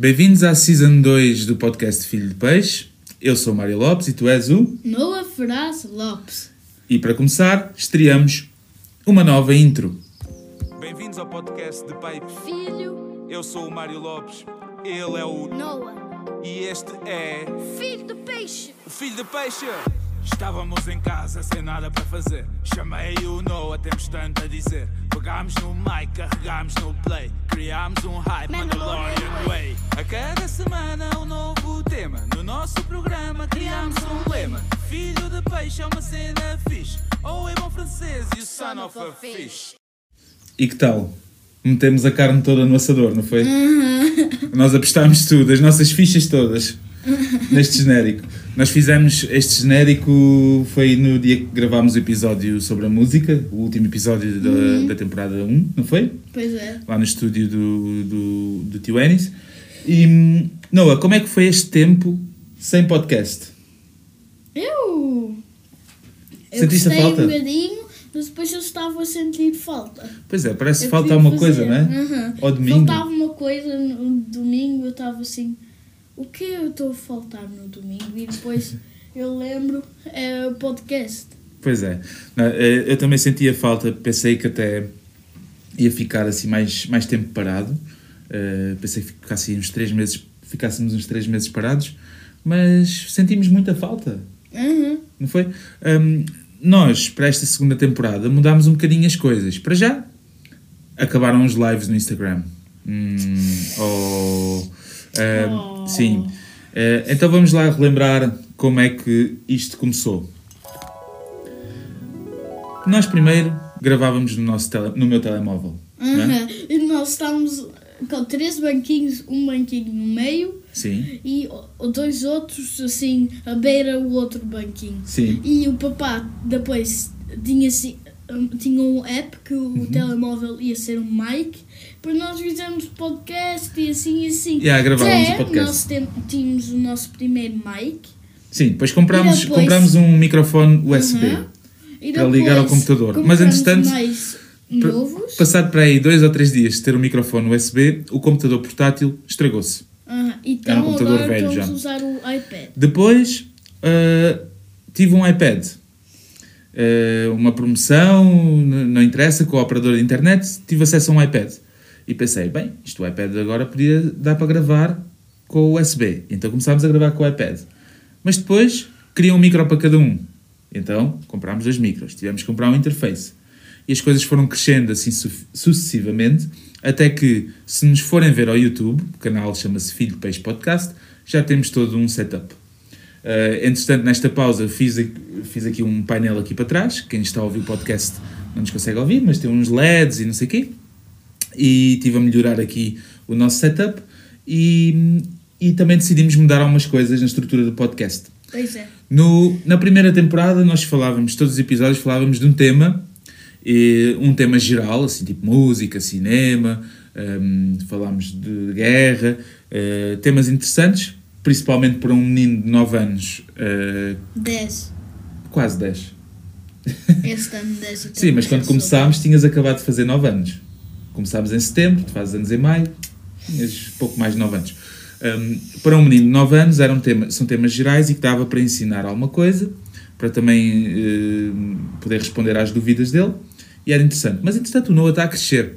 Bem-vindos à Season 2 do podcast Filho de Peixe. Eu sou o Mário Lopes e tu és o. Noah Ferraz Lopes. E para começar, estreamos uma nova intro. Bem-vindos ao podcast de Pai. Filho Eu sou o Mário Lopes, ele é o. Noah. E este é. Filho de peixe. Filho de Peixe! Estávamos em casa sem nada para fazer. Chamei o Noah, temos tanto a dizer. Pegámos no mic, carregámos no play. Criámos um hype, Mandalorian Way. A cada semana um novo tema. No nosso programa criámos um lema. Filho de Peixe é uma cena fixe. Ou é bom francês e o son of a fish. E que tal? Metemos a carne toda no assador, não foi? Nós apostámos tudo, as nossas fichas todas, neste genérico. Nós fizemos este genérico, foi no dia que gravámos o episódio sobre a música, o último episódio da, da temporada 1, não foi? Pois é. Lá no estúdio do, do, do Tio Enis. E, Noah, como é que foi este tempo sem podcast? Eu. Eu Sentiste a falta? um bocadinho, mas depois eu estava a sentir falta. Pois é, parece que falta alguma coisa, não é? Uhum. Ao domingo. Faltava uma coisa no domingo, eu estava assim. O que eu estou a faltar no domingo? E depois eu lembro, é o podcast. Pois é. Eh, eu também sentia falta, pensei que até ia ficar assim mais, mais tempo parado. Eh, pensei que ficasse uns três meses, ficássemos uns três meses parados, mas sentimos muita falta, Uhum. não foi? Hum, nós, para esta segunda temporada, mudámos um bocadinho as coisas. Para já, acabaram os lives no Instagram. Hum, oh, hum, Oh. Sim. Eh, então vamos lá relembrar como é que isto começou. Nós primeiro gravávamos no, nosso tele, no meu telemóvel. é? Uhum. E nós estávamos com três banquinhos, um banquinho no meio Sim, e dois outros assim a beira o outro banquinho. sim. E o papá depois tinha, assim, tinha um app que o Uhum. telemóvel ia ser um mic. Depois nós fizemos podcast e assim e assim. Yeah, gravávamos Até o podcast. Nós tem- tínhamos o nosso primeiro mic. Sim, depois comprámos, depois- comprámos um microfone USB. Uhum. Para ligar ao computador. Mas, entretanto, novos. Passado para aí dois ou três dias de ter um microfone USB, o computador portátil estragou-se. Uhum. Então Era um computador agora velho já. a usar o iPad. Depois ah, tive um iPad. Ah, uma promoção, não interessa, com o operador de internet, tive acesso a um iPad. E pensei, bem, isto o iPad agora podia dar para gravar com o USB. Então começámos a gravar com o iPad. Mas depois queria um micro para cada um. Então comprámos dois micros. Tivemos que comprar um interface. E as coisas foram crescendo assim su- sucessivamente, até que, se nos forem ver ao YouTube, o canal chama-se Filho Peixe Podcast, já temos todo um setup. Uh, entretanto, nesta pausa, fiz aqui, fiz aqui um painel aqui para trás. Quem está a ouvir o podcast não nos consegue ouvir, mas tem uns LEDs e não sei o quê. E estive a melhorar aqui o nosso setup. E, e também decidimos mudar algumas coisas na estrutura do podcast. Pois é. No, na primeira temporada, nós falávamos, todos os episódios falávamos de um tema, e um tema geral, assim, tipo música, cinema, hum, falámos de guerra, eh, temas interessantes, principalmente para um menino de 9 anos, eh, 10. quase 10. Este ano 10 e Sim, mas quando começámos tinhas acabado de fazer 9 anos. Começámos em setembro, tu fazes anos em maio, tinhas pouco mais de 9 anos. Hum, para um menino de 9 anos eram tema, são temas gerais e que dava para ensinar alguma coisa, para também eh, poder responder às dúvidas dele, e era interessante. Mas entretanto o Noah está a crescer.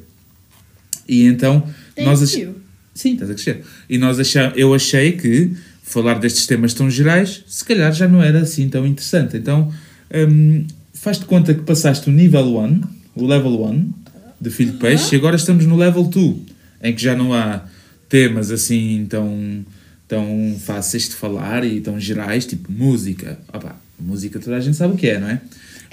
E então Thank nós you. Sim, estás a crescer. E nós eu achei que falar destes temas tão gerais, se calhar já não era assim tão interessante. Então, hum, faz-te conta que passaste o nível 1, o level 1 de Filho de Peixe, e agora estamos no level 2, em que já não há temas assim tão, tão fáceis de falar e tão gerais, tipo música. Opa, música toda a gente sabe o que é, não é?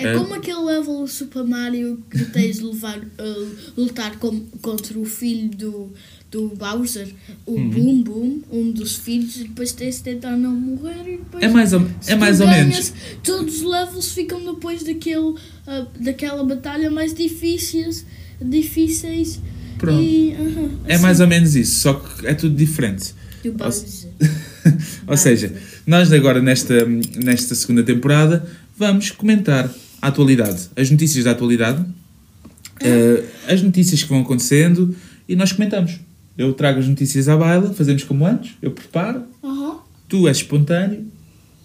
É Eh, como aquele level do Super Mario que tens de levar, uh, lutar com, contra o filho do, do Bowser, o Uhum. Boom Boom, um dos filhos, e depois tens de tentar não morrer e depois. É mais ou, é mais ou menos. Todos os levels ficam depois daquele, uh, daquela batalha mais difíceis. difíceis Pronto. e. aham, É assim, mais ou menos isso, só que é tudo diferente. do Bowser. ou seja, nós agora nesta, nesta segunda temporada vamos comentar a atualidade, as notícias da atualidade, eh, as notícias que vão acontecendo e nós comentamos. Eu trago as notícias à baila, fazemos como antes, eu preparo, Aham. tu és espontâneo,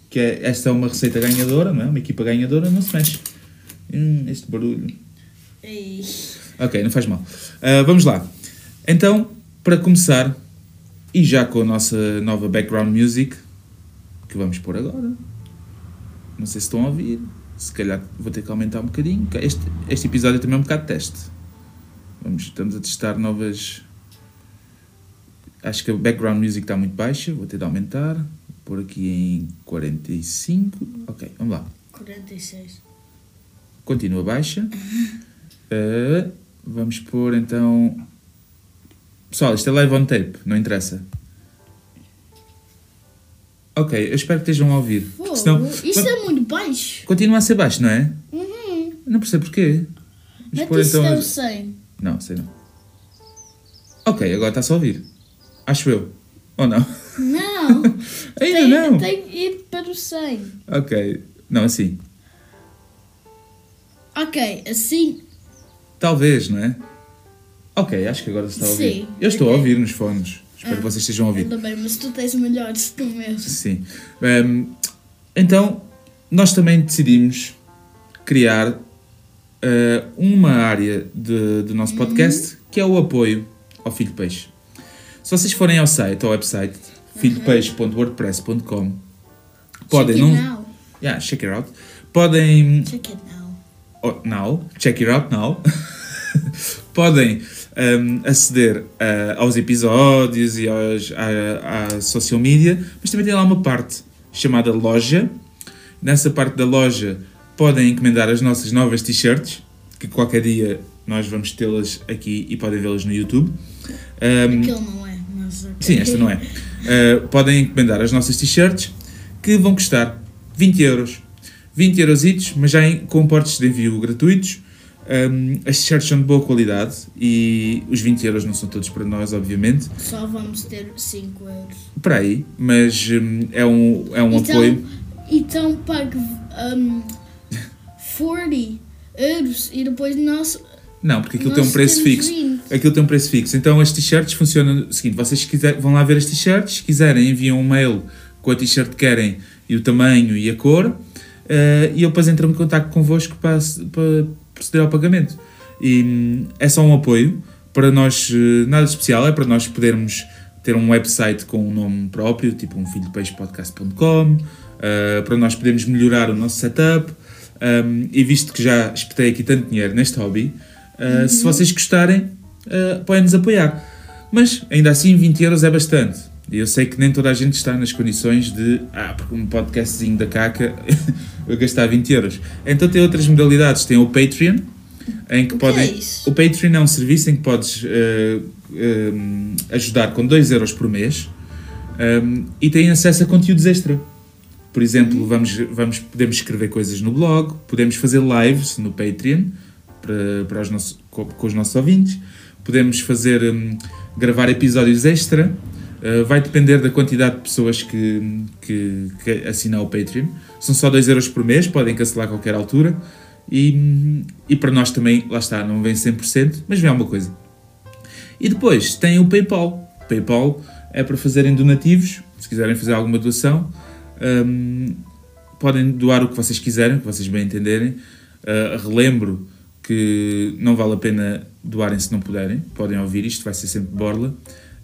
que é, esta é uma receita ganhadora, não é? Uma equipa ganhadora, não se mexe. Hum, este barulho. Ei. Ok, não faz mal. Ah, vamos lá. Então, para começar, e já com a nossa nova background music, que vamos pôr agora. Não sei se estão a ouvir. Se calhar vou ter que aumentar um bocadinho. Este, este episódio também é um bocado de teste. Vamos, estamos a testar novas. Acho que a background music está muito baixa. Vou ter de aumentar. Vou pôr aqui em 45. Ok, vamos lá. 46. Continua baixa. Uh, vamos pôr então. Pessoal, isto é live on tape, não interessa. Ok, eu espero que estejam a ouvir. Fogo. senão- Isto é muito baixo. Continua a ser baixo, não é? Uhum. Não percebo porquê. Pôr isso então. eu a- sei. Não, sei não. Ok, agora está-se a ouvir. Acho eu. Ou não? Não. Ainda tem, não. tem que ir para o 100. Ok. Não, assim. Ok, assim. Talvez, não é? Ok, acho que agora se está a ouvir. Sim, Eu estou a ok. ouvir nos fones. Espero que vocês estejam a ouvir. Ainda bem, mas tu tens melhores que o meu. Sim. Hum, então, nós também decidimos criar eh, uma área de- do nosso podcast que é o apoio ao Filho de Peixe. Se vocês forem ao site, ao website, filhodepeixe.wordpress.com, podem. Check it now. Yeah, check it out. Podem Check it now. oh, now, check it out now. Podem um, aceder aos episódios e aos, à, à social media, mas também tem lá uma parte chamada loja. Nessa parte da loja podem encomendar as nossas novas t-shirts, que qualquer dia nós vamos tê-las aqui e podem vê-las no YouTube. Um, Aquele não é, mas. Sim, esta não é. Uh, podem encomendar as nossas t-shirts que vão custar 20 euros. 20 eurositos, mas já em, com portes de envio gratuitos. Um, as t-shirts são de boa qualidade e os 20 euros não são todos para nós, obviamente. Só vamos ter 5 euros. Para aí, mas um, é um, é um então, apoio. Então pague um, 40 euros e depois nós. Não, porque aquilo tem um preço fixo. 20. Aquilo tem um preço fixo. Então as t-shirts funcionam o seguinte: vocês quiser, vão lá ver as t-shirts, se quiserem enviam um mail com a t-shirt que querem e o tamanho e a cor, eh, e eu depois entro em contato convosco para, para proceder ao pagamento. E hum, é só um apoio para nós, eh, nada especial, é para nós podermos ter um website com um nome próprio, tipo um filhopeixepodcast.com, eh, para nós podermos melhorar o nosso setup. Um, e visto que já espetei aqui tanto dinheiro neste hobby, uh, se vocês gostarem, uh, podem-nos apoiar. Mas ainda assim, 20 euros é bastante. E eu sei que nem toda a gente está nas condições de, ah, porque um podcastzinho da caca, eu gastar 20 euros. Então tem outras modalidades. Tem o Patreon, em que O que podem. é isso? O Patreon é um serviço em que podes uh, um, ajudar com 2 euros por mês um, e tem acesso a conteúdos extra. Por exemplo, vamos, vamos, podemos escrever coisas no blog, podemos fazer lives no Patreon para, para os nossos, com, com os nossos ouvintes, podemos fazer hum, gravar episódios extra. Uh, vai depender da quantidade de pessoas que, que, que assinam o Patreon. São só 2 euros por mês, podem cancelar a qualquer altura. E, e para nós também, lá está, não vem 100%, mas vem alguma coisa. E depois tem o PayPal. PayPal é para fazerem donativos, se quiserem fazer alguma doação. Um, podem doar o que vocês quiserem, o que vocês bem entenderem. Uh, relembro que não vale a pena doarem se não puderem. Podem ouvir isto, vai ser sempre borla.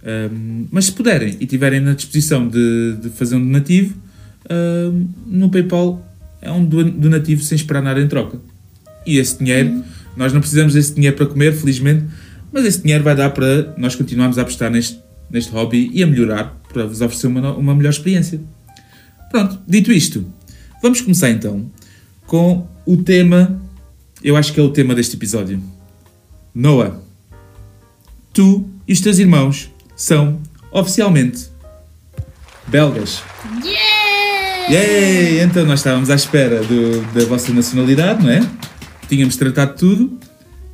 Um, mas se puderem e tiverem na disposição de, de fazer um donativo, um, no PayPal é um do- donativo sem esperar nada em troca. E esse dinheiro, nós não precisamos desse dinheiro para comer, felizmente, mas esse dinheiro vai dar para nós continuarmos a apostar neste, neste hobby e a melhorar, para vos oferecer uma, uma melhor experiência. Pronto, dito isto, vamos começar então com o tema, eu acho que é o tema deste episódio. Noah, tu e os teus irmãos são oficialmente belgas. Yeah! Yay! Então nós estávamos à espera do- da vossa nacionalidade, não é? Tínhamos tratado tudo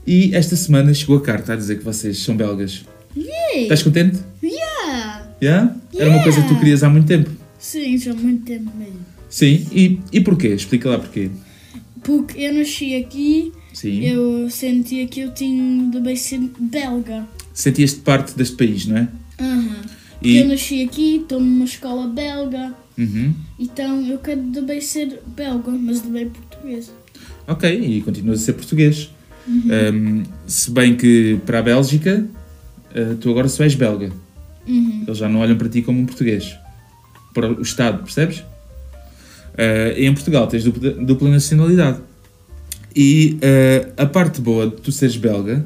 e esta semana chegou a carta a dizer que vocês são belgas. Yay! Estás contente? Yeah! Yeah? Era uma coisa que tu Yeah. querias há muito tempo. Sim, já há muito tempo mesmo. Sim, e, e porquê? Explica lá porquê. Porque eu nasci aqui, Sim. eu sentia que eu tinha de bem ser belga. Sentias-te parte deste país, não é? Porque E- eu nasci aqui, estou numa escola belga, Uhum. então eu quero também ser belga, mas também português. Ok, e continuas a ser português. Um, se bem que para a Bélgica, uh, tu agora só és belga. Uhum. Eles já não olham para ti como um português. Para o Estado, percebes? Uh, e em Portugal tens dupla, dupla nacionalidade. E uh, a parte boa de tu seres belga,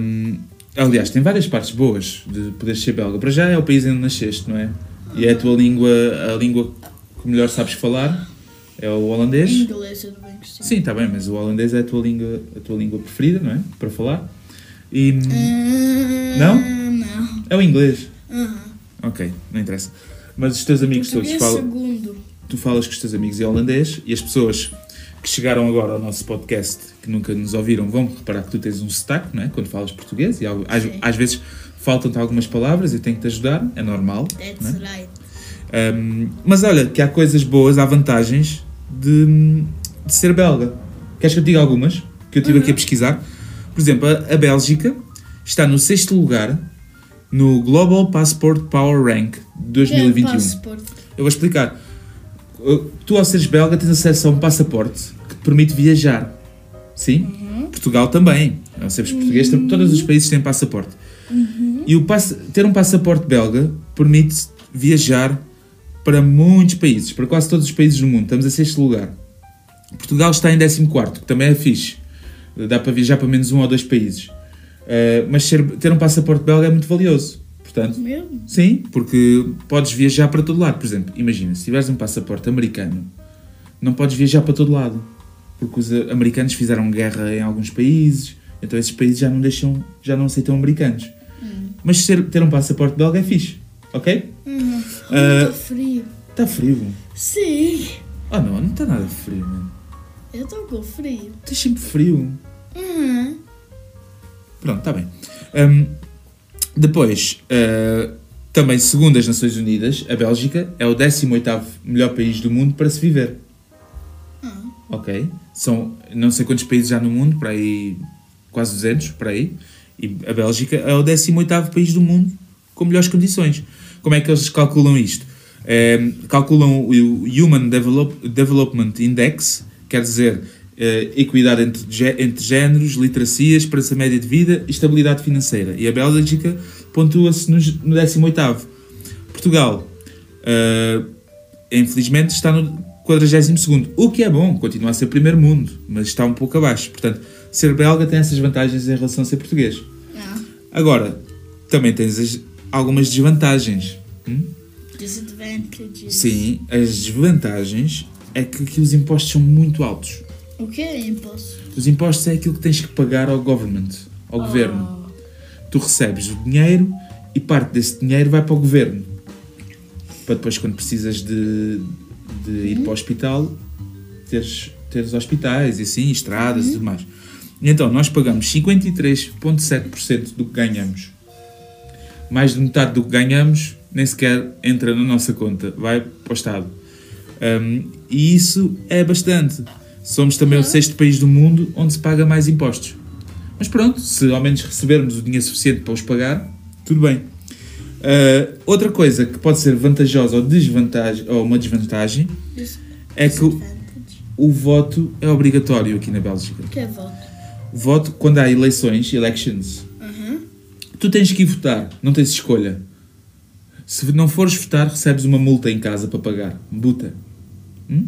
um, aliás, tem várias partes boas de poderes ser belga. Para já é o país onde nasceste, não é? E é a tua língua, a língua que melhor sabes falar, é o holandês. Inglês eu também gostei. Sim, está bem, mas o holandês é a tua língua, a tua língua preferida, não é? Para falar. E Ah, Não? Não. é o inglês. Aham. Ok, não interessa. Mas os teus amigos todos Português falam. segundo. Tu falas com os teus amigos em holandês e as pessoas que chegaram agora ao nosso podcast, que nunca nos ouviram, vão reparar que tu tens um sotaque, não é? Quando falas português e às, às vezes faltam-te algumas palavras e tenho que te ajudar, é normal. That's é? right. Um, mas olha, que há coisas boas, há vantagens de, de ser belga. Queres que eu te diga algumas? Que eu estive aqui a pesquisar. Por exemplo, a, a Bélgica está no sexto lugar no Global Passport Power Rank de Que é 2021. passaporte. Eu vou explicar. Tu, ao seres belga, tens acesso a um passaporte permite viajar. Sim? Portugal também. Não sabes português, todos os países têm passaporte. E o pass- ter um passaporte belga permite viajar para muitos países, para quase todos os países do mundo. Estamos a sexto lugar. Portugal está em 14, que também é fixe. Dá para viajar para menos um ou dois países. Uh, mas ser- ter um passaporte belga é muito valioso. Portanto, Mesmo? Sim, porque podes viajar para todo lado. Por exemplo, imagina, se tiveres um passaporte americano, não podes viajar para todo lado. Porque os eh, americanos fizeram guerra em alguns países, então esses países já não deixam, já não aceitam americanos. Mas ser- ter um passaporte belga é fixe, ok? Uhum. Ah. Muito frio. Está frio. Sim. Oh não, não está nada frio, mano. Eu estou com frio. Estás sempre frio. Uhum. Pronto, está bem. Hum, depois, uh, também segundo as Nações Unidas, a Bélgica é o 18º melhor país do mundo para se viver. Ah. Ok? São não sei quantos países já no mundo, para aí quase 200, para aí. E a Bélgica é o 18º país do mundo com melhores condições. Como é que eles calculam isto? Eh, calculam o Human Develop- Development Index, quer dizer, eh, equidade entre, entre géneros, literacia, esperança média de vida e estabilidade financeira. E a Bélgica pontua-se no, no 18º. Portugal, eh, infelizmente, está no 42º, o que é bom, continua a ser primeiro mundo, mas está um pouco abaixo. Portanto, ser belga tem essas vantagens em relação a ser português. Ah. Agora, também tens as- algumas desvantagens. hum? Disadvantages. Sim, as desvantagens é que os impostos são muito altos. O que é imposto? Os impostos é aquilo que tens que pagar ao government, ao governo. Oh. Tu recebes o dinheiro e parte desse dinheiro vai para o governo. Para depois, quando precisas de, de ir para o hospital, teres, teres hospitais e assim, estradas e tudo mais. Então, nós pagamos 53,7% do que ganhamos. Mais de metade do que ganhamos nem sequer entra na nossa conta, vai para o Estado. Um, e isso é bastante. Somos também o sexto país do mundo onde se paga mais impostos. Mas pronto, se ao menos recebermos o dinheiro suficiente para os pagar, tudo bem. Uh, outra coisa que pode ser vantajosa ou, desvantagem, ou uma desvantagem é que o, o voto é obrigatório aqui na Bélgica. O que é voto? Voto, quando há eleições, elections, Uhum. tu tens que ir votar, não tens escolha. Se não fores votar, recebes uma multa em casa para pagar. Multa. Hum?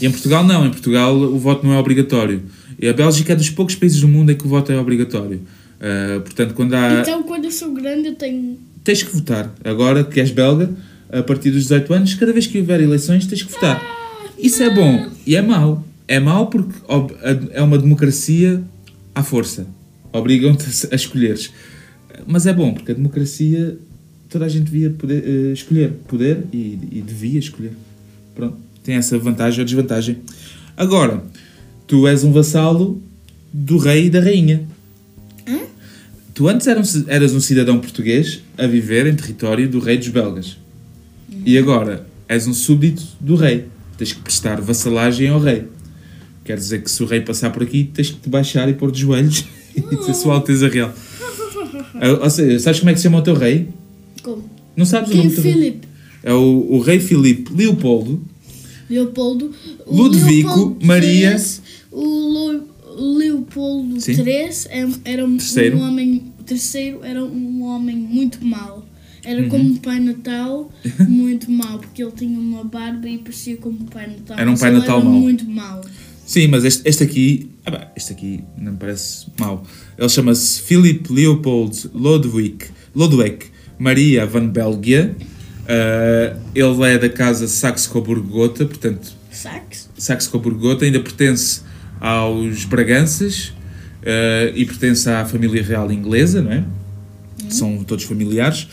E em Portugal não, em Portugal o voto não é obrigatório. E a Bélgica é dos poucos países do mundo em que o voto é obrigatório. Uh, portanto, quando há. Então, quando eu sou grande, eu tenho. Tens que votar. Agora que és belga, a partir dos 18 anos, cada vez que houver eleições, tens que votar. Isso é bom e é mau. É mau porque é uma democracia à força. Obrigam-te a escolheres. Mas é bom porque a democracia toda a gente devia poder eh, escolher. Poder e, e devia escolher. Pronto. Tem essa vantagem ou desvantagem. Agora, tu és um vassalo do rei e da rainha. Tu antes eram- eras um cidadão português a viver em território do rei dos belgas. E agora és um súbdito do rei. Tens que prestar vassalagem ao rei. Quer dizer que se o rei passar por aqui, tens que te baixar e pôr de joelhos e dizer Sua Alteza Real. Ah, Ou seja, sabes como é que se chama o teu rei? Como? Não sabes o King nome do teu. É o, o rei Filipe Leopoldo. Leopoldo. o Ludvico, Leopoldo Maria. O Leopoldo Sim. III é- era um, Terceiro. um homem. Terceiro era um homem muito mau. Era Uhum. como o Pai Natal, muito mau, porque ele tinha uma barba e parecia como o Pai Natal. Era um Pai Natal mau. muito mau. Sim, mas este, este aqui. Ah, bem, este aqui não me parece mau. Ele chama-se Philip Leopold Lodewijk, Lodewijk Maria van Belgia. Ah, ele é da casa Saxe-Coburgo-Gotha, portanto, Sax? Saxe-Coburgo-Gotha ainda pertence aos Braganças ah, e pertence à família real inglesa, não é? São todos familiares.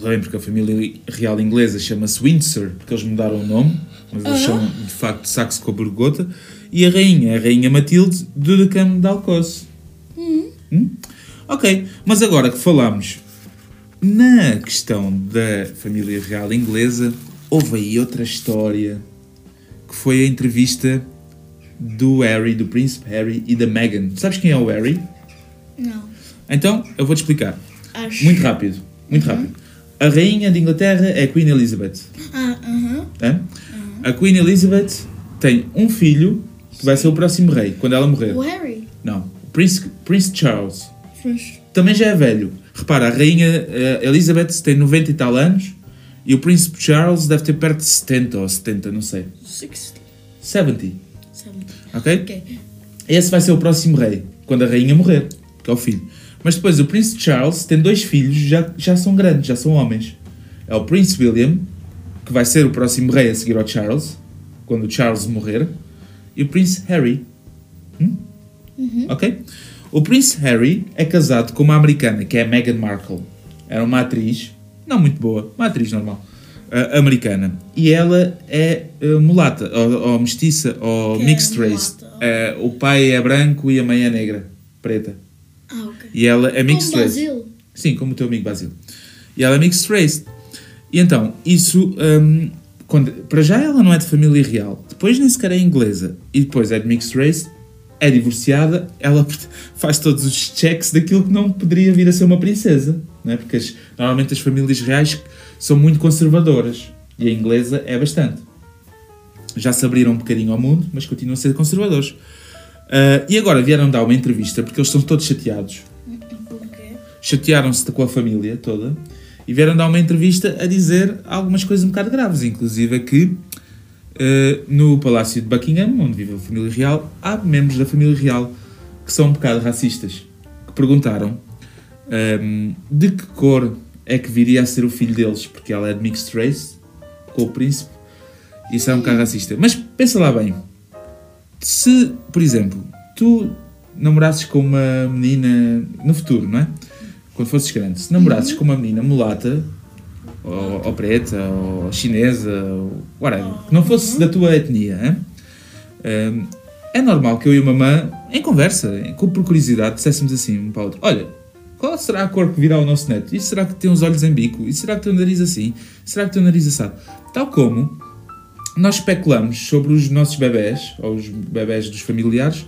Lembro que a família real inglesa chama-se Windsor, porque eles mudaram o nome, mas eles Aham. chamam de facto Saxe-Coburgo-Gotha. E a rainha, a rainha Matilde, do Decano de Alcoce. Hum? Ok, mas agora que falamos na questão da família real inglesa, houve aí outra história que foi a entrevista do Harry, do príncipe Harry e da Meghan. Sabes quem é o Harry? Não. Então, eu vou-te explicar. Acho. Muito rápido, muito rápido. A rainha de Inglaterra é a Queen Elizabeth. Ah, aham. hã? A Queen Elizabeth tem um filho que vai ser o próximo rei, quando ela morrer. O Harry. Não, o Prince, Prince Charles. Mas- Também já é velho. Repara, a rainha eh, Elizabeth tem 90 e tal anos e o príncipe Charles deve ter perto de 70 ou 70, não sei. 60. 70, Sabe? Ok? Ok. Esse vai ser o próximo rei, quando a rainha morrer, que é o filho. Mas depois o príncipe Charles tem dois filhos, já, já são grandes, já são homens. É o príncipe William, que vai ser o próximo rei a seguir ao Charles, quando o Charles morrer, e o príncipe Harry. Hum? Ok? O príncipe Harry é casado com uma americana, que é a Meghan Markle. Era uma atriz, não muito boa, uma atriz normal, ah, americana. E ela é ah, mulata, ou, ou mestiça, ou Que é mixed race. mulata? Eh, o pai é branco e a mãe é negra, preta. Ah, ok. E ela é mixed Como race. Brasil. Sim, como o teu amigo Basil. E ela é mixed race. E então, isso. hum, quando, para já ela não é de família real. Depois nem sequer é inglesa. E depois é de mixed race. É divorciada. Ela faz todos os checks daquilo que não poderia vir a ser uma princesa. Não é? Porque as- normalmente as famílias reais são muito conservadoras. E a inglesa é bastante. Já se abriram um bocadinho ao mundo, mas continuam a ser conservadores. Ah, e agora vieram dar uma entrevista porque eles estão todos chateados chatearam-se com a família toda e vieram dar uma entrevista a dizer algumas coisas um bocado graves, inclusive que eh, no Palácio de Buckingham, onde vive a família real, há membros da família real que são um bocado racistas, que perguntaram ehm, de que cor é que viria a ser o filho deles, porque ela é de mixed race com o príncipe, e isso é um bocado racista. Mas pensa lá bem, se, por exemplo, tu namorasses com uma menina no futuro, não é? Quando fosses grande, se namorasses com uma menina mulata, ou, ou preta, ou chinesa, ou whatever, que não fosse da tua etnia, hein? Hum, é normal que eu e a mamã, em conversa, com- por curiosidade, disséssemos assim um para o outro: Olha, qual será a cor que virá ao nosso neto? E será que tem os olhos em bico? E será que tem o nariz assim? Será que tem o nariz assado? Tal como nós especulamos sobre os nossos bebés, ou os bebés dos familiares,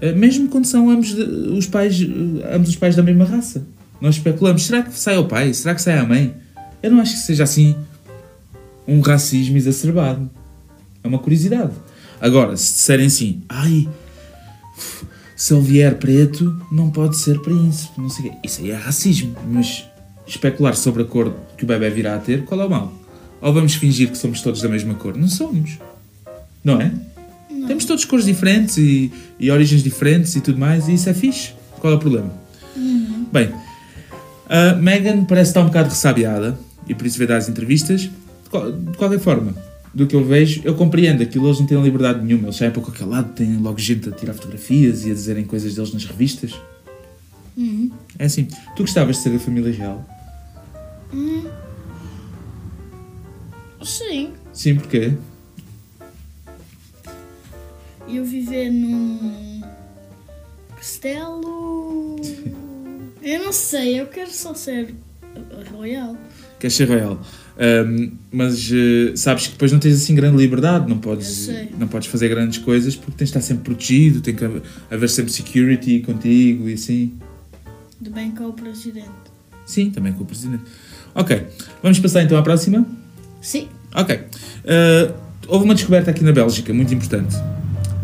eh, mesmo quando são ambos os pais, eh, ambos os pais da mesma raça. Nós especulamos, será que sai o pai? Será que sai a mãe? Eu não acho que seja assim um racismo exacerbado. É uma curiosidade. Agora, se disserem assim, ai, se ele vier preto, não pode ser príncipe, não sei o quê. Isso aí é racismo. Mas especular sobre a cor que o bebê virá a ter, qual é o mal? Ou vamos fingir que somos todos da mesma cor? Não somos. Não é? Temos todos cores diferentes e, e origens diferentes e tudo mais, e isso é fixe. Qual é o problema? Bem, a Megan parece estar um bocado ressabiada e por isso veio dar as entrevistas. De qualquer forma, do que eu vejo, eu compreendo aquilo, eles não têm liberdade nenhuma. Eles saem para qualquer lado, têm logo gente a tirar fotografias e a dizerem coisas deles nas revistas. Uhum. É assim. Tu gostavas de ser da família real? Sim. Sim, porquê? Eu viver num castelo. Eu não sei, eu quero só ser royal. Queres ser royal. Ahm, mas eh, sabes que depois não tens assim grande liberdade, não podes, não podes fazer grandes coisas porque tens de estar sempre protegido, tem que haver, haver sempre security contigo e assim. De bem com o presidente. Sim, também com o presidente. Ok, vamos passar então à próxima. Sim. Ok. Uh, houve uma descoberta aqui na Bélgica, muito importante.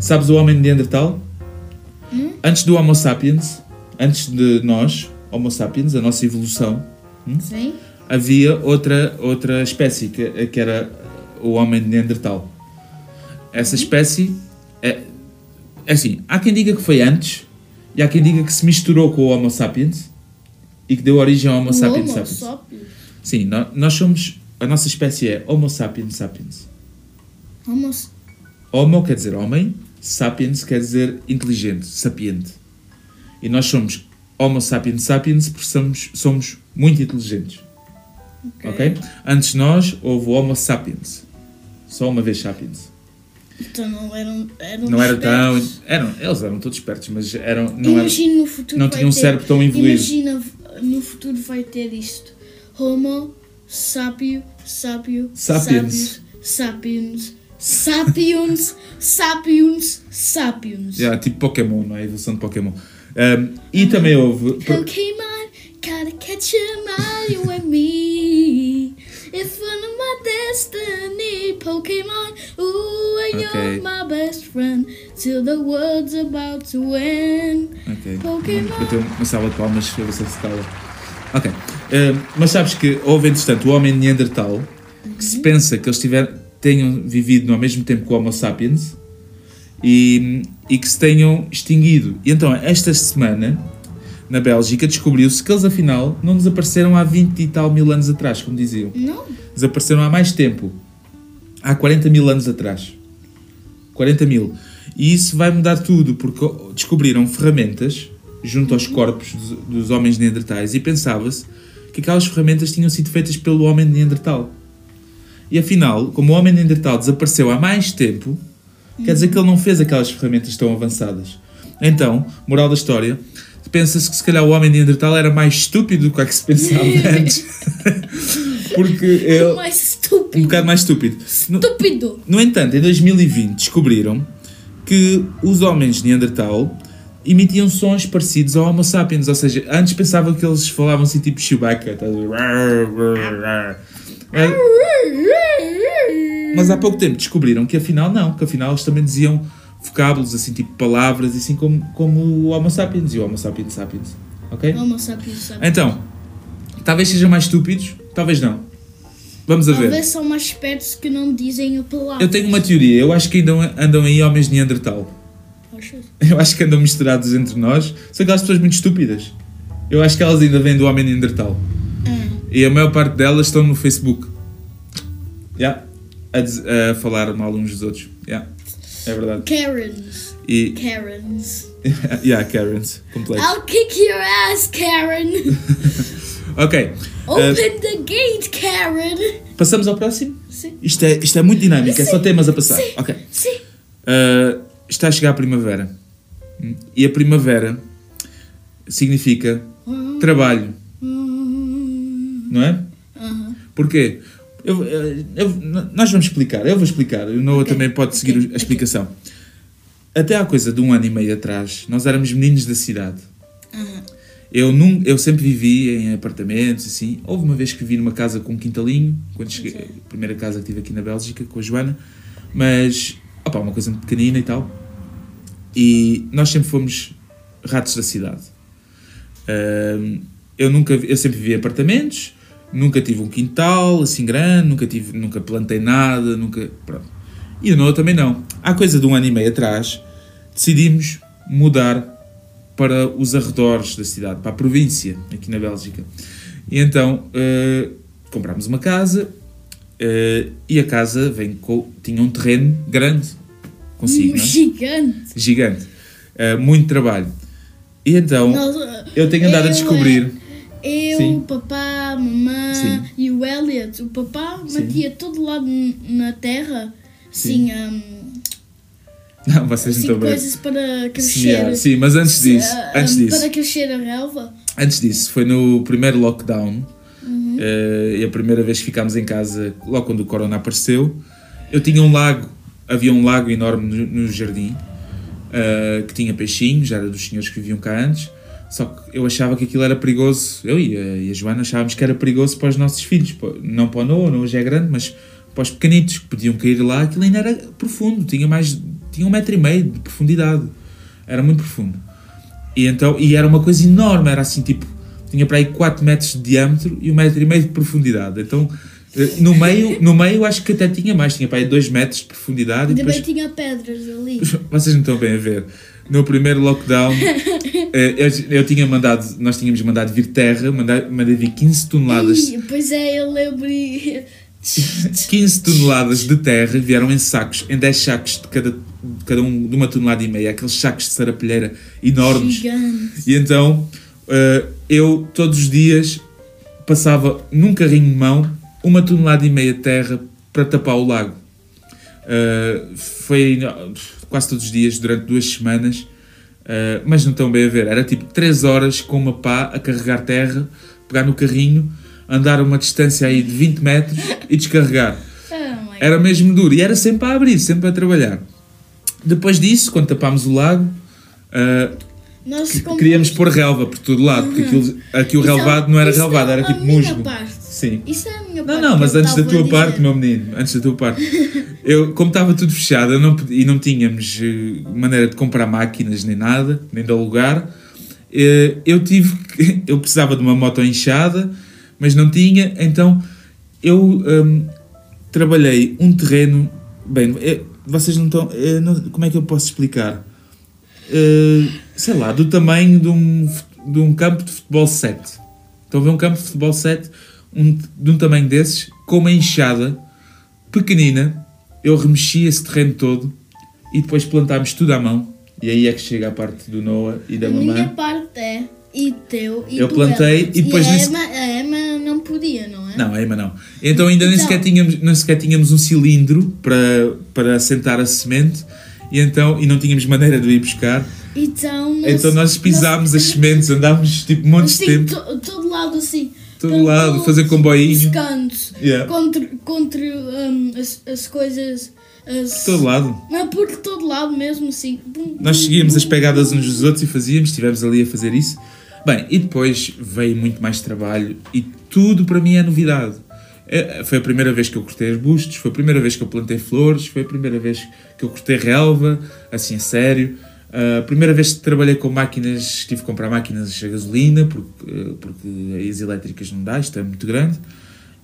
Sabes o homem de Neandertal? Antes do Homo sapiens, antes de nós, Homo sapiens, a nossa evolução, Sim. Havia outra, outra espécie que, que era o homem de Neandertal. Essa espécie é, é assim: há quem diga que foi antes e há quem diga que se misturou com o Homo sapiens e que deu origem ao Homo O sapiens Homo sapiens. sapiens. Sim, nó- nós somos. A nossa espécie é Homo sapiens sapiens. Homo Homo quer dizer homem, sapiens quer dizer inteligente, sapiente. E nós somos Homo sapiens sapiens porque somos, somos muito inteligentes. Ok? Antes de nós houve o Homo sapiens. Só uma vez sapiens. Então não eram, eram Não era tão. Eram, eles eram todos espertos, mas eram, não era, Imagina no futuro não tinham um cérebro tão evoluído. Imagina no futuro vai ter isto. Homo sapio, sapio, Sapiens. sapiens, sapiens, sapiens, sapiens. Yeah, tipo Pokémon, não é? A evolução de Pokémon. Um, e também houve. Pokémon, gotta catch 'em all, you and me. It's one of my destiny, Pokémon. Ooh, and Okay. you're my best friend till the world's about to end. Ok. Pokémon. Eu tenho uma salva de palmas para você se cala. Ok. Um, mas sabes que houve, entretanto, o homem de Neandertal que se pensa que eles tiver, tenham vivido ao mesmo tempo que o Homo sapiens e, e que se tenham extinguido. E então, esta semana, na Bélgica, descobriu-se que eles afinal não desapareceram há 20 e tal mil anos atrás, como diziam. Não, Desapareceram há mais tempo. Há 40 mil anos atrás. 40 mil. E isso vai mudar tudo, porque descobriram ferramentas junto aos corpos dos, dos homens neandertais e pensava-se que aquelas ferramentas tinham sido feitas pelo homem neandertal. E afinal, como o homem neandertal desapareceu há mais tempo, quer dizer que ele não fez aquelas ferramentas tão avançadas. Então, moral da história, pensa-se que se calhar o homem neandertal era mais estúpido do que a que se pensava antes. Porque ele, mais um estúpido. bocado mais estúpido. No, Estúpido. no entanto, em 2020 descobriram que os homens de Neandertal emitiam sons parecidos ao Homo sapiens, ou seja, antes pensavam que eles falavam assim tipo Chewbacca, estás a ver? É, Mas há pouco tempo descobriram que afinal não, que afinal eles também diziam vocábulos, assim tipo palavras, assim como, como o Homo sapiens e o Homo sapiens sapiens. Ok? Homo sapiens sapiens. Então, talvez sejam mais estúpidos, talvez não. Vamos a ver. Talvez são mais espertos que não dizem a palavra. Eu tenho uma teoria, eu acho que ainda andam aí homens de Neandertal. Achas? Eu acho que andam misturados entre nós. São aquelas pessoas muito estúpidas. Eu acho que elas ainda vêm do homem Neandertal. Ah, E a maior parte delas estão no Facebook. Yeah. A, a falar mal uns dos outros. Yeah. É verdade. Karens. E. Karens. yeah, Karens. Complexo. I'll kick your ass, Karen. Ok. Open Uh, the gate, Karen. passamos ao próximo? Sim. Isto é, isto é muito dinâmico, é só Sim. temas a passar. Sim. Ok. Sim. Uh, está a chegar a primavera. Hum? E a primavera significa trabalho, Hum, não é? aham. Porquê? Eu, eu- eu- nós vamos explicar, eu vou explicar, o Noah Ok, também pode seguir a explicação. Até há coisa de um ano e meio atrás, nós éramos meninos da cidade. Aham. Eu, num, eu sempre vivi em apartamentos, assim. Houve uma vez que vivi numa casa com um quintalinho, quando cheguei, a primeira casa que tive aqui na Bélgica, com a Joana. Mas, opá, uma coisa muito pequenina e tal. E nós sempre fomos ratos da cidade. Ahm, eu, nunca, eu sempre vivi em apartamentos, nunca tive um quintal assim grande, nunca, tive, nunca plantei nada, nunca. Pronto. E o Noah também não. Há coisa de um ano e meio atrás, decidimos mudar para os arredores da cidade, para a província, aqui na Bélgica. E então eh, comprámos uma casa eh, e a casa vem com, tinha um terreno grande consigo, Um é? gigante. gigante, Eh, muito trabalho. E então Nós, eu tenho andado a eu, descobrir. Eu, Sim. o papá, a mamã Sim. e o Elliot. O papá Sim. metia todo lado na terra, assim, hum, Não, vocês assim não estão bem. coisas para crescer. Semear. Sim, mas antes disso, ah, antes disso, Para crescer a relva. antes disso, foi no primeiro lockdown, Uhum. eh, e a primeira vez que ficámos em casa, logo quando o corona apareceu, eu tinha um lago, havia um lago enorme no, no jardim, eh, que tinha peixinhos, já era dos senhores que viviam cá antes, Só que eu achava que aquilo era perigoso, eu e a, e a Joana achávamos que era perigoso para os nossos filhos, não para o Noah, não hoje é grande, mas para os pequenitos que podiam cair lá, aquilo ainda era profundo, tinha mais, tinha um metro e meio de profundidade, era muito profundo. E então, e era uma coisa enorme, era assim tipo, tinha para aí 4 metros de diâmetro e um metro e meio de profundidade, então eh, no meio, no meio acho que até tinha mais, tinha para aí 2 metros de profundidade e Também depois tinha pedras ali. vocês não estão bem a ver. No primeiro lockdown, eh, eu, eu tinha mandado, nós tínhamos mandado vir terra, mandei, mandei vir 15 toneladas, Ih, pois é, eu lembro. e- 15 toneladas de terra vieram em sacos, em 10 sacos de cada, de cada um de uma tonelada e meia, aqueles sacos de sarapilheira enormes. Gigante. E então eh, eu todos os dias passava num carrinho de mão uma tonelada e meia de terra para tapar o lago. Uh, foi quase todos os dias, durante duas semanas, uh, mas não estão bem a ver. Era tipo 3 horas com uma pá a carregar terra, pegar no carrinho, andar uma distância aí de 20 metros e descarregar. Oh. Era mesmo duro e era sempre a abrir, sempre a trabalhar. Depois disso, quando tapámos o lago, uh, Nós que- queríamos pôr relva por todo lado, porque aquilo, aqui o Isso é- relvado não era isso relvado, é era tipo musgo. parte. Sim. Isso é minha Não, parte. não, que mas antes da tua parte, dizer. meu menino, antes da tua parte, eu, como estava tudo fechado eu não, e não tínhamos eh, maneira de comprar máquinas nem nada, nem de alugar, eh, eu tive eu precisava de uma moto inchada, mas não tinha, então eu hum, trabalhei um terreno, bem, eh, vocês não estão, não- como é que eu posso explicar? Sei lá, do tamanho de um, de um campo de futebol 7. Estão a ver um campo de futebol 7 um, de um tamanho desses, com uma enxada pequenina. Eu remexi esse terreno todo e depois plantámos tudo à mão. E aí é que chega a parte do Noah e da A minha mamãe. parte é. E teu. E Eu plantei e depois a nesse- Emma, a Emma não podia, não é? Não, a Ema não. Então ainda nem Então. sequer tínhamos, nem sequer tínhamos um cilindro para, para assentar a semente e, então, e não tínhamos maneira de ir buscar. Então nós, Então nós pisámos as sementes, andámos tipo montes de assim, tempo. to- todo lado assim. Todo lado, fazer comboinho. Os. Yeah. Contra, contra hum, as, as coisas. As, Todo lado. Não, por todo lado mesmo. Bum, Nós seguíamos as pegadas uns dos outros e fazíamos, estivemos ali a fazer isso. Bem, e depois veio muito mais trabalho e tudo para mim é novidade. É, Foi a primeira vez que eu cortei arbustos, foi a primeira vez que eu plantei flores, foi a primeira vez que eu cortei relva, assim a sério. A primeira vez que trabalhei com máquinas, tive que comprar máquinas a gasolina, porque, porque as elétricas não dá, isto é muito grande.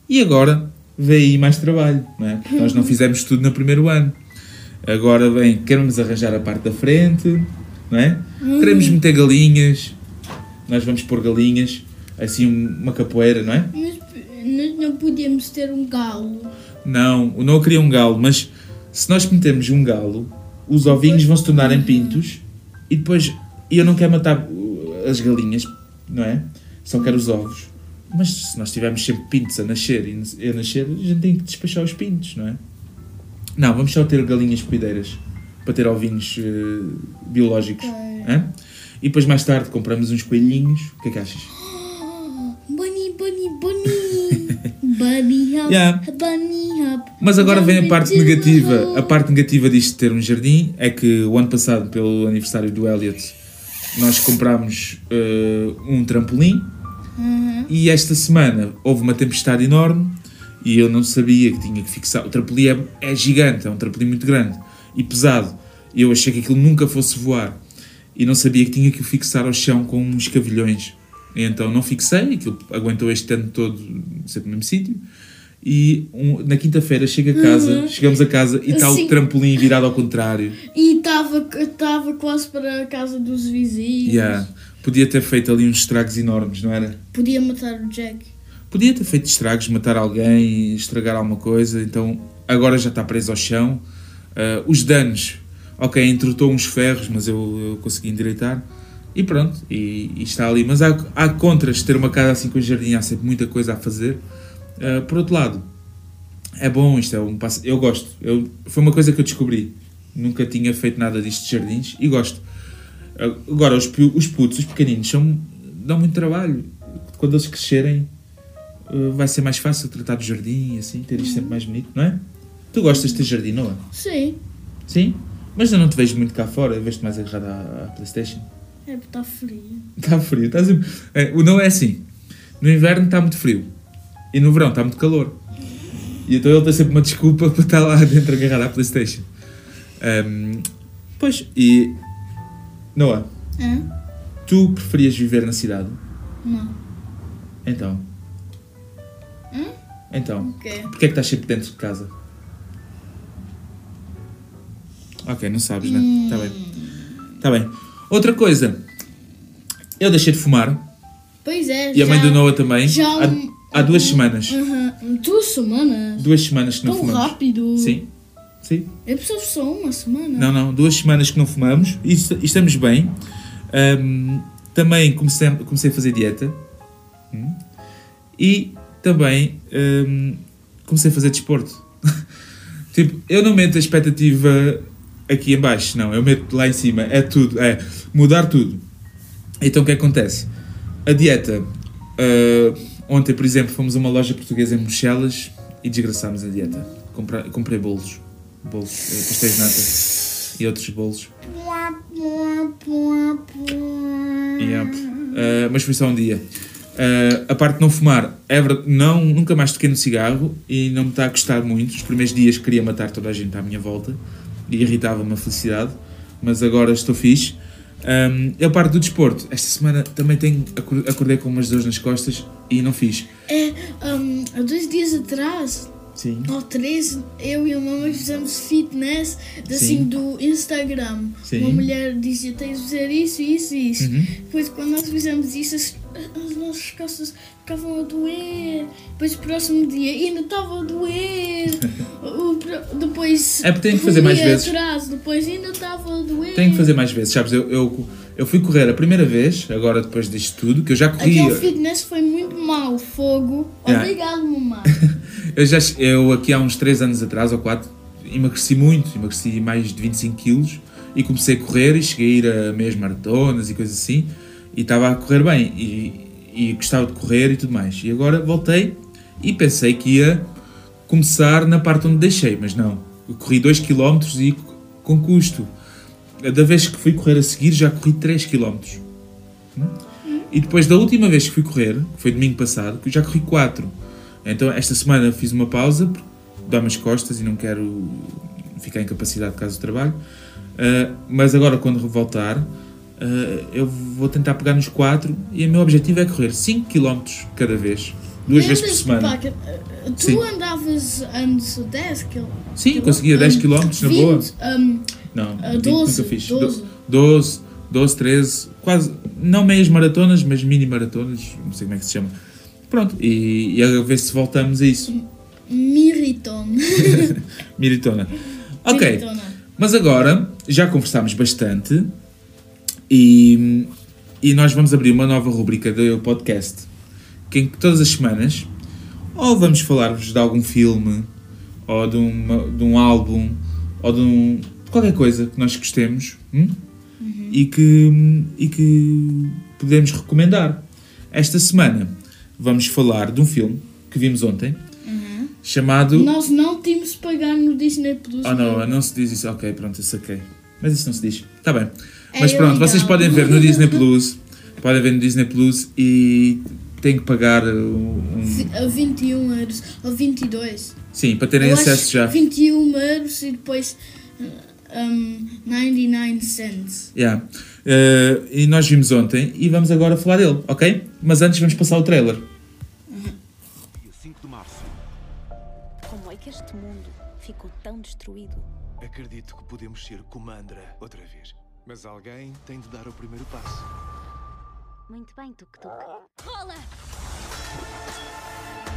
E agora veio aí mais trabalho, não é? Porque nós não fizemos tudo no primeiro ano. Agora vem, queremos arranjar a parte da frente, não é? Queremos meter galinhas, nós vamos pôr galinhas, assim uma capoeira, não é? Mas nós não podíamos ter um galo. Não, o não queria um galo, mas se nós metemos um galo, os ovinhos vão se tornar em pintos e depois eu não quero matar as galinhas, não é? Só quero os ovos. Mas se nós tivermos sempre pintos a nascer e a nascer, a gente tem que despachar os pintos, não é? Não, vamos só ter galinhas cuideiras para ter ovinhos uh, biológicos. Hã? E depois mais tarde compramos uns coelhinhos. O que é que achas? Yeah. Mas agora vem a parte negativa. A parte negativa disto de ter um jardim é que o ano passado, pelo aniversário do Elliot, nós comprámos eh, um trampolim Uhum. e esta semana houve uma tempestade enorme e eu não sabia que tinha que fixar. O trampolim é, é gigante, é um trampolim muito grande e pesado. Eu achei que aquilo nunca fosse voar e não sabia que tinha que o fixar ao chão com uns cavilhões. E então não fixei, aquilo aguentou este ano todo sempre no mesmo sítio. E um- na quinta-feira chego a casa, chegamos a casa e está o trampolim virado ao contrário. E estava quase para a casa dos vizinhos. Yeah. Podia ter feito ali uns estragos enormes, não era? Podia matar o Jack. Podia ter feito estragos, matar alguém, estragar alguma coisa, então agora já está preso ao chão. Ah, os danos, ok, entrotou uns ferros, mas eu, eu consegui endireitar. E pronto, e, e está ali. Mas há, há contras de ter uma casa assim com jardim, há sempre muita coisa a fazer. Ah, por outro lado, é bom, isto é um passo. Eu gosto, eu, foi uma coisa que eu descobri. Nunca tinha feito nada disto de jardins e gosto. Agora, os, os putos, os pequeninos, são, dão muito trabalho. Quando eles crescerem, eh, vai ser mais fácil tratar do jardim assim, ter isto sempre mais bonito, não é? Tu gostas de ter jardim, não é? Sim. Sim? Mas eu não te vejo muito cá fora, eu vejo-te mais agarrado à, à Playstation. É porque está frio. Está frio. Está sempre... é, o não é assim. No inverno está muito frio. E no verão está muito calor. E então ele tem sempre uma desculpa para estar lá dentro agarrado à Playstation. Ahm, pois, e... Noah, Hã? tu preferias viver na cidade? Não. Então. Hã? Então. O quê? Porquê é que estás sempre dentro de casa? Ok, não sabes, né? Está bem. Está bem. Outra coisa. Eu deixei de fumar. Pois é. E a mãe já- do Noah também. já há, um- há duas semanas. Aham. Duas semanas? Duas semanas que não Tão fumamos. rápido. Sim. Sim. Eu preciso só uma semana. Não, não. Duas semanas que não fumamos. E, e estamos bem. Ahm, também comecei, comecei a fazer dieta. Hum. E também comecei a fazer desporto. tipo, eu não meto a expectativa aqui em baixo, não. Eu meto lá em cima. É tudo. É mudar tudo. Então o que acontece? A dieta. ah, ontem, por exemplo, fomos a uma loja portuguesa em Bruxelas e desgraçámos a dieta. Comprei bolos. Bolos, eh, pastéis nata e outros bolos. Yep. Uh, mas foi só um dia. Uh, a parte de não fumar, é não, nunca mais toquei no cigarro e não me está a gostar muito. Os primeiros dias queria matar toda a gente à minha volta e irritava-me a felicidade, mas agora estou fixe. Um, e a parte do desporto, esta semana também tenho, acor- acordei com umas dores nas costas e não fiz. É, hum, há dois dias atrás, Sim. ou três, eu e a mamãe fizemos fitness Sim. assim do Instagram. Sim. Uma mulher dizia: tens de fazer isso, isso e isso. Uhum. Depois, quando nós fizemos isso, as, as nossas costas ficavam a doer. Depois, o próximo dia, ainda estava a doer. O depois, É porque tem que um fazer mais dia vezes. Atrás, depois, ainda estava a doer. Tenho que fazer mais vezes, sabes? Eu, eu, eu fui correr a primeira vez, agora depois disto tudo, que eu já corri. Aquele fitness foi muito mau, fogo. Yeah. Obrigado, mamãe. Eu, já, eu aqui há uns 3 anos atrás ou 4 emagreci muito, emagreci mais de 25 quilos e comecei a correr e cheguei a ir a meias maratonas e coisas assim e estava a correr bem e, e gostava de correr e tudo mais. E agora voltei e pensei que ia começar na parte onde deixei, mas não. Eu corri 2 km e com custo. Da vez que fui correr a seguir já corri 3 km. E depois da última vez que fui correr, que foi domingo passado, já corri 4. Então esta semana fiz uma pausa, porque dá-me as costas e não quero ficar incapacitado por causa do trabalho. Uh, mas agora quando voltar, uh, eu vou tentar pegar nos 4 e o meu objetivo é correr 5 km cada vez, duas vezes por semana. que, uh, tu Sim. andavas antes de 10 km? Sim, conseguia 10 km na boa. Um, Não, Ah, 20 12, nunca fiz. 12. 12, 12, 13, quase, não meias maratonas, mas mini maratonas, não sei como é que se chama. Pronto, e, e a ver se voltamos a isso. Miriton. Militona. Ok, Miritona. mas agora já conversámos bastante e, e nós vamos abrir uma nova rubrica do podcast que em que todas as semanas ou vamos falar-vos de algum filme ou de, uma, de um álbum ou de, um, de qualquer coisa que nós gostemos hum? e, que, e que podemos recomendar. Esta semana vamos falar de um filme que vimos ontem chamado. Nós não tínhamos pagar no Disney Plus. Oh não, não se diz isso. Ok, pronto, eu saquei. Mas isso não se diz. Está bem. É Mas pronto, vocês podem ver no Disney Plus. Podem ver no Disney Plus e têm que pagar um. A 21 euros. Ou 22. Sim, para terem Eu acesso acho já. 21 euros e depois um, 99 cents. Yeah. Uh, e nós vimos ontem e vamos agora falar dele, ok? Mas antes vamos passar o trailer. Dia 5 de março. Como é que este mundo ficou tão destruído? Acredito que podemos ser Comandra outra vez. Mas alguém tem de dar o primeiro passo. Muito bem, Tuk Tuk. Rola!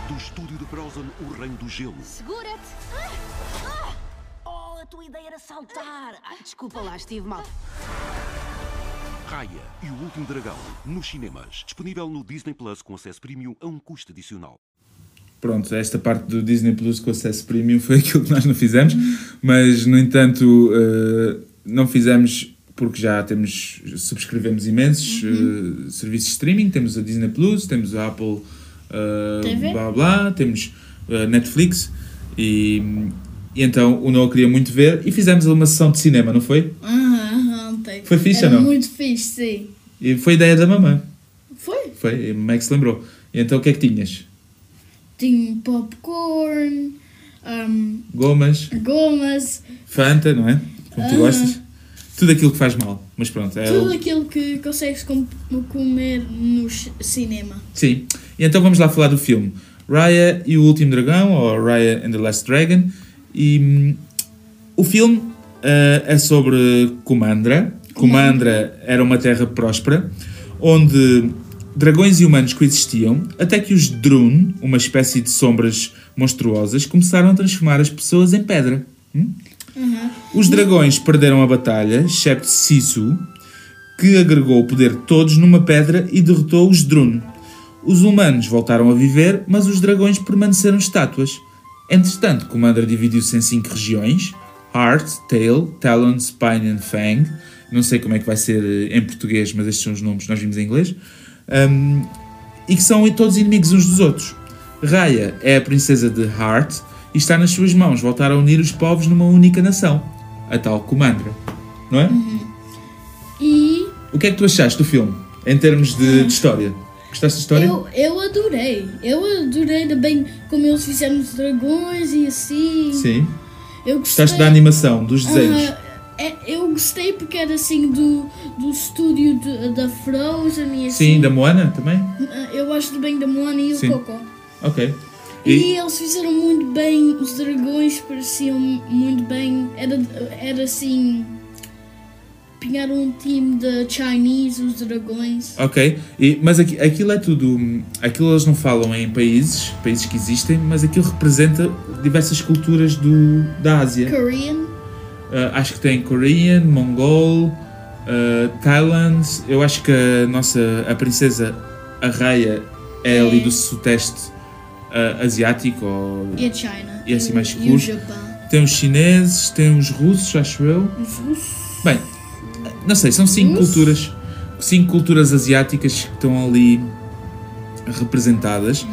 Do estúdio de Frozen, o Reino do Gelo. Segura-te! Oh, a tua ideia era saltar! Ai, desculpa lá, estive mal. Raya e o Último Dragão, nos cinemas. Disponível no Disney Plus com acesso premium a um custo adicional. Pronto, esta parte do Disney Plus com acesso premium foi aquilo que nós não fizemos, mas no entanto uh, não fizemos porque já temos, subscrevemos imensos uh, serviços de streaming, temos a Disney Plus, temos a Apple uh, blá blá, temos uh, Netflix e, e então o Noah queria muito ver e fizemos uma sessão de cinema, não foi? Ontem. Foi fixe ou não? muito fixe, sim. E foi ideia da mamãe. Foi. Foi, a mamãe que se lembrou. E então o que é que tinhas? Tinha popcorn, um, Gomas, gomas, Fanta, não é? Como tu Ah. gostas. Tudo aquilo que faz mal. Mas pronto, é tudo o... aquilo que consegues com- comer no ci- cinema. Sim. E então vamos lá falar do filme. Raya e o Último Dragão, ou Raya and the Last Dragon. E hum, o filme eh, é sobre Kumandra. Kumandra era uma terra próspera, onde dragões e humanos coexistiam, até que os Drun, uma espécie de sombras monstruosas, começaram a transformar as pessoas em pedra. Hum? Os dragões perderam a batalha, excepto Sisu, que agregou o poder de todos numa pedra e derrotou os Drun. Os humanos voltaram a viver, mas os dragões permaneceram estátuas. Entretanto, Commander dividiu-se em cinco regiões: Heart, Tail, Talon, Spine and Fang. Não sei como é que vai ser eh, em português, mas estes são os nomes que nós vimos em inglês. Um, e que são todos inimigos uns dos outros. Raya é a princesa de Heart e está nas suas mãos voltar a unir os povos numa única nação, a tal Comandra. Não é? E O que é que tu achaste do filme, em termos de, de história? Gostaste da história? eu, eu adorei. Eu adorei também como eles fizeram os dragões e assim. Sim. Eu gostei. Gostaste da animação, dos desenhos? Ah, é- eu gostei porque era assim do, do estúdio de- da Frozen e assim. Sim, da Moana também? Ah, Eu gosto bem da Moana e o Sim. Coco. Ok. E, E, eles fizeram muito bem, os dragões pareciam muito bem. Era, era assim. Pinharam um time de Chinese, os dragões. ok. E, mas aqui, aquilo é tudo. hum, Aquilo eles não falam em países, países que existem, mas aquilo representa diversas culturas do, da Ásia. Korean. Uh, acho que tem Korean, Mongol, uh, Thailand. Eu acho que a nossa a princesa a Raya é ali do sudeste uh, asiático. Ou... E a China. E assim mais E. Japão. Tem os chineses, tem os russos, acho eu. Os russos. Bem, não sei, são cinco Russo? culturas, cinco culturas asiáticas que estão ali representadas.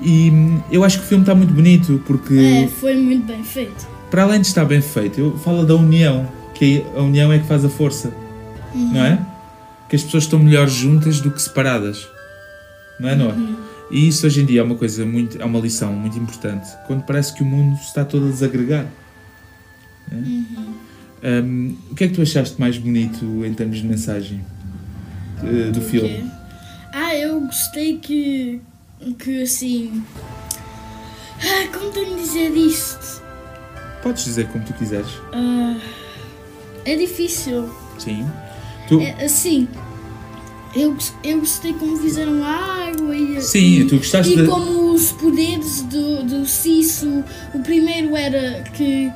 E hum, eu acho que o filme está muito bonito porque É, foi muito bem feito. Para além de estar bem feito, eu falo da união, que a união é que faz a força, não é? Que as pessoas estão melhor juntas do que separadas, não é, Noah? E isso hoje em dia é uma coisa muito, é uma lição muito importante, quando parece que o mundo está todo a desagregar. é? Um, o que é que tu achaste mais bonito em termos de mensagem eh, do filme? quê? Ah, eu gostei que. que assim. Ah, como tenho de dizer isto? Podes dizer como tu quiseres. Ah, é difícil. Sim. Tu, É, assim. Eu, eu gostei como fizeram a água e, Sim, e, tu gostaste e de- como os poderes do, do Cisso. O primeiro era que,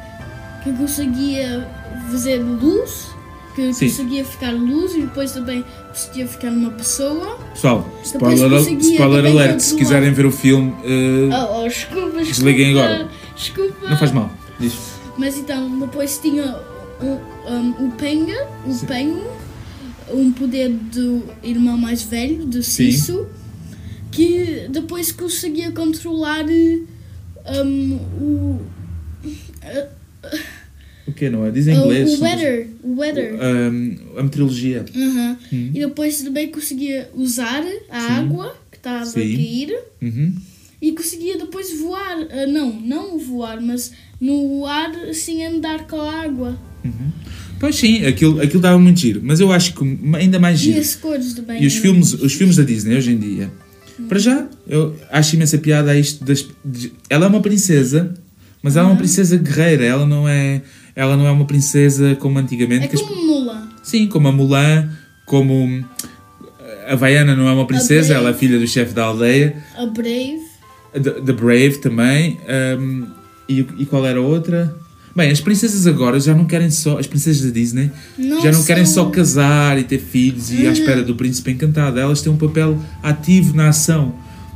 que conseguia fazer luz, que Sim. conseguia ficar luz e depois também conseguia ficar uma pessoa. pessoal, spoiler, spoiler alert, se quiserem ver o filme, eh, Oh, oh, desculpa, desculpa. Desliguem agora. Desculpa. não faz mal. Diz. Mas então, depois tinha o, um, o Penga, o Pengo, um poder do irmão mais velho, do Sim. Sisu, que depois conseguia controlar um, o, O que não é? Diz em o, inglês. o weather. O weather. Um, a meteorologia. Hum. E depois também conseguia usar a água que estava a Sim. cair Uhum. e conseguia depois voar. Ah, não, não voar, mas no ar assim andar com a água. Pois sim, aquilo, aquilo dava muito giro. Mas eu acho que ainda mais E giro. as cores também. E os filmes, muito os filmes da Disney hoje em dia, para já, eu acho imensa piada a isto. Das, de- ela é uma princesa, mas ela é uma princesa guerreira. Ela não é, ela não é uma princesa como antigamente. É que as- como Mulan. Sim, como a Mulan, como a Vaiana não é uma princesa, ela é filha do chefe da aldeia. A Brave. The, The Brave também. um, e, e qual era a outra? Bem, as princesas agora já não querem só. As princesas da Disney Não já não querem são- só casar e ter filhos e à espera do príncipe encantado. Elas têm um papel ativo na ação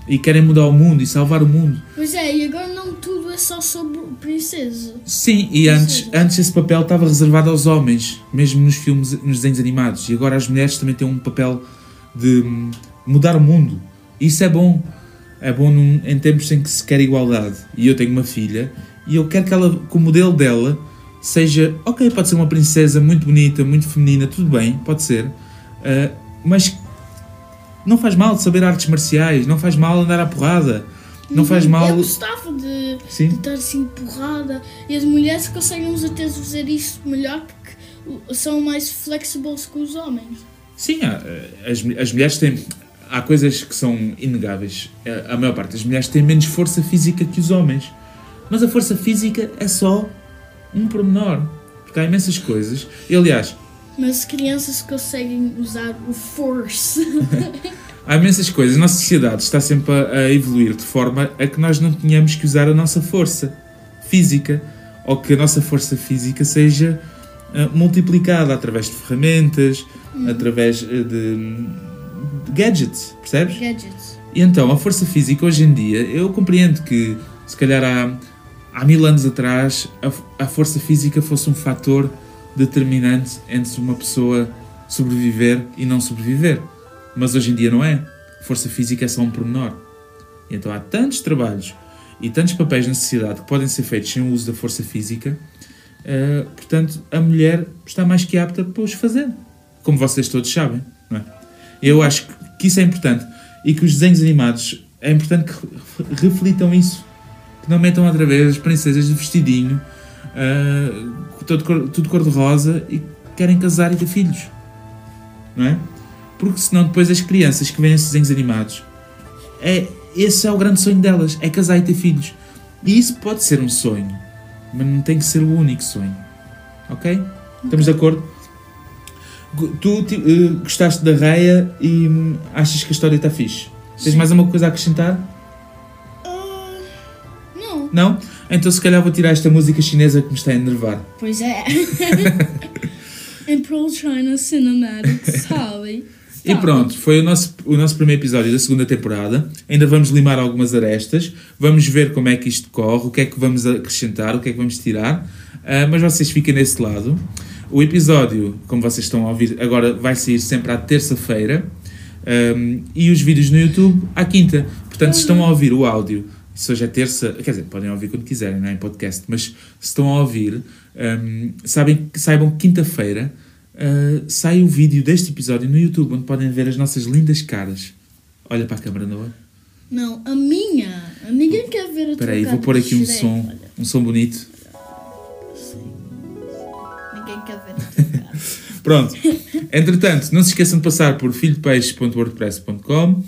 e querem mudar o mundo e salvar o mundo. Pois é, e agora não tudo é só sobre princesa. Sim, e antes, antes esse papel estava reservado aos homens, mesmo nos filmes, nos desenhos animados. E agora as mulheres também têm um papel de hum, mudar o mundo. Isso é bom. É bom num- em tempos em que se quer igualdade. E eu tenho uma filha e eu quero que ela, que o modelo dela, seja, ok, pode ser uma princesa muito bonita, muito feminina, tudo bem, pode ser, ah, mas não faz mal saber artes marciais, não faz mal andar à porrada, não faz mal. Eu gostava de, Sim. de estar assim porrada e as mulheres conseguem até fazer isso melhor porque são mais flexíveis que os homens. Sim, as, as mulheres têm. Há coisas que são inegáveis. A maior parte das mulheres tem menos força física que os homens. Mas a força física é só um pormenor. Porque há imensas coisas. E aliás, Mas crianças conseguem usar o force. há imensas coisas. A nossa sociedade está sempre a, evoluir de forma a que nós não tenhamos que usar a nossa força física. Ou que a nossa força física seja eh, multiplicada através de ferramentas, através eh, de, gadgets, percebes? Gadgets. E então, a força física hoje em dia, eu compreendo que se calhar há, há mil anos atrás a, a força física fosse um fator determinante entre uma pessoa sobreviver e não sobreviver. Mas hoje em dia não é. Força física é só um pormenor. E então há tantos trabalhos e tantos papéis na sociedade que podem ser feitos sem o uso da força física, eh, portanto, a mulher está mais que apta para os fazer. Como vocês todos sabem, não é? Eu acho que- que isso é importante e que os desenhos animados é importante que re- reflitam isso. Que não metam outra vez as princesas de vestidinho, ah, todo tudo cor-de-rosa e querem casar e ter filhos. Não é? Porque senão depois as crianças que veem esses desenhos animados, é, esse é o grande sonho delas, é casar e ter filhos. E isso pode ser um sonho, mas não tem que ser o único sonho. Ok? Estamos de acordo? Tu eh, gostaste da Raya e hum, achas que a história está fixe? Tens mais alguma coisa a acrescentar? Ah, não. Não? Então se calhar vou tirar esta música chinesa que me está a enervar. Pois é. Impro China Cinematic, sabe? E pronto, foi o nosso, o nosso primeiro episódio da segunda temporada. Ainda vamos limar algumas arestas, vamos ver como é que isto corre, o que é que vamos acrescentar, o que é que vamos tirar. Ah, mas vocês fiquem nesse lado. O episódio, como vocês estão a ouvir, agora vai sair sempre à terça-feira ahm, e os vídeos no YouTube à quinta. Portanto, se estão a ouvir o áudio, se hoje é terça, quer dizer, podem ouvir quando quiserem, não é em podcast, mas se estão a ouvir, ahm, sabem, saibam que quinta-feira ah, sai o vídeo deste episódio no YouTube, onde podem ver as nossas lindas caras. Olha para a câmara, Noah. Não, a minha. Ninguém quer ver a tua Espera aí, cara vou pôr aqui um som, um som bonito. Ninguém quer ver a tua cara. Pronto. Entretanto, não se esqueçam de passar por filhopeixe.wordpress.com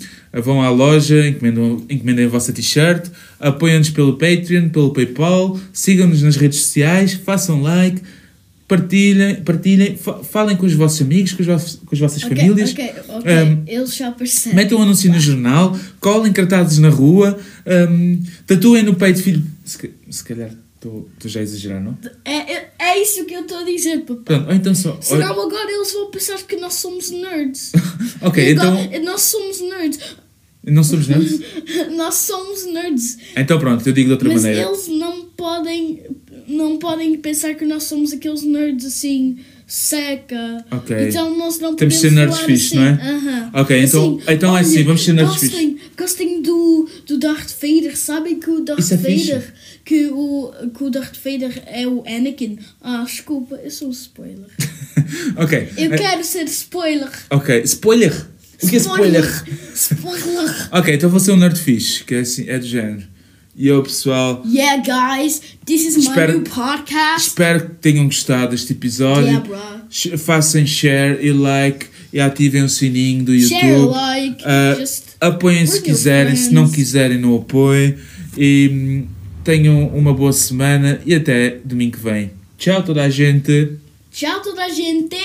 Vão à loja, encomendam, encomendem a vossa t-shirt, apoiem-nos pelo Patreon, pelo Paypal, sigam-nos nas redes sociais, façam like, partilhem, partilhem fa- falem com os vossos amigos, com, os vossos, com as vossas Ok, famílias. ok, ok. Um, Eles já percebem. Metam um anúncio no jornal, colhem cartazes na rua, um, tatuem no peito filho. Se, se calhar estou estou já exagerar, não? É, é, é isso que eu estou a dizer, papai. Pronto, ou então só. Senão agora eles vão pensar que nós somos nerds. ok, então. Nós somos nerds. Não somos nerds? Nós somos nerds. Então pronto, eu digo de outra Mas maneira. eles não podem, não podem pensar que nós somos aqueles nerds assim, seca. Ok. Então nós não Temos de podemos ser nerds fixe, assim. não é? Aham. Ok, então- então é assim, vamos ser nerds gostem, Gostem do, do Darth Vader. Sabem que o Darth Isso é fixe. Vader, que o, que o Darth Vader é o Anakin. Ah, desculpa, eu sou um spoiler. ok. Eu eh, quero ser spoiler. Ok, spoiler! O que é spoiler? Spoiler. Ok, então vou ser um nerd fixe, que é assim, é do género. E eu, pessoal, Yeah, guys, this is Espero- my new podcast. espero que tenham gostado deste episódio. Yeah, bro. Façam share e like e ativem o sininho do YouTube. Share, like, just apoiem se quiserem, se não friends. quiserem, não apoiem. E hum, tenham uma boa semana e até domingo que vem. Tchau, toda a gente. Tchau, toda a gente.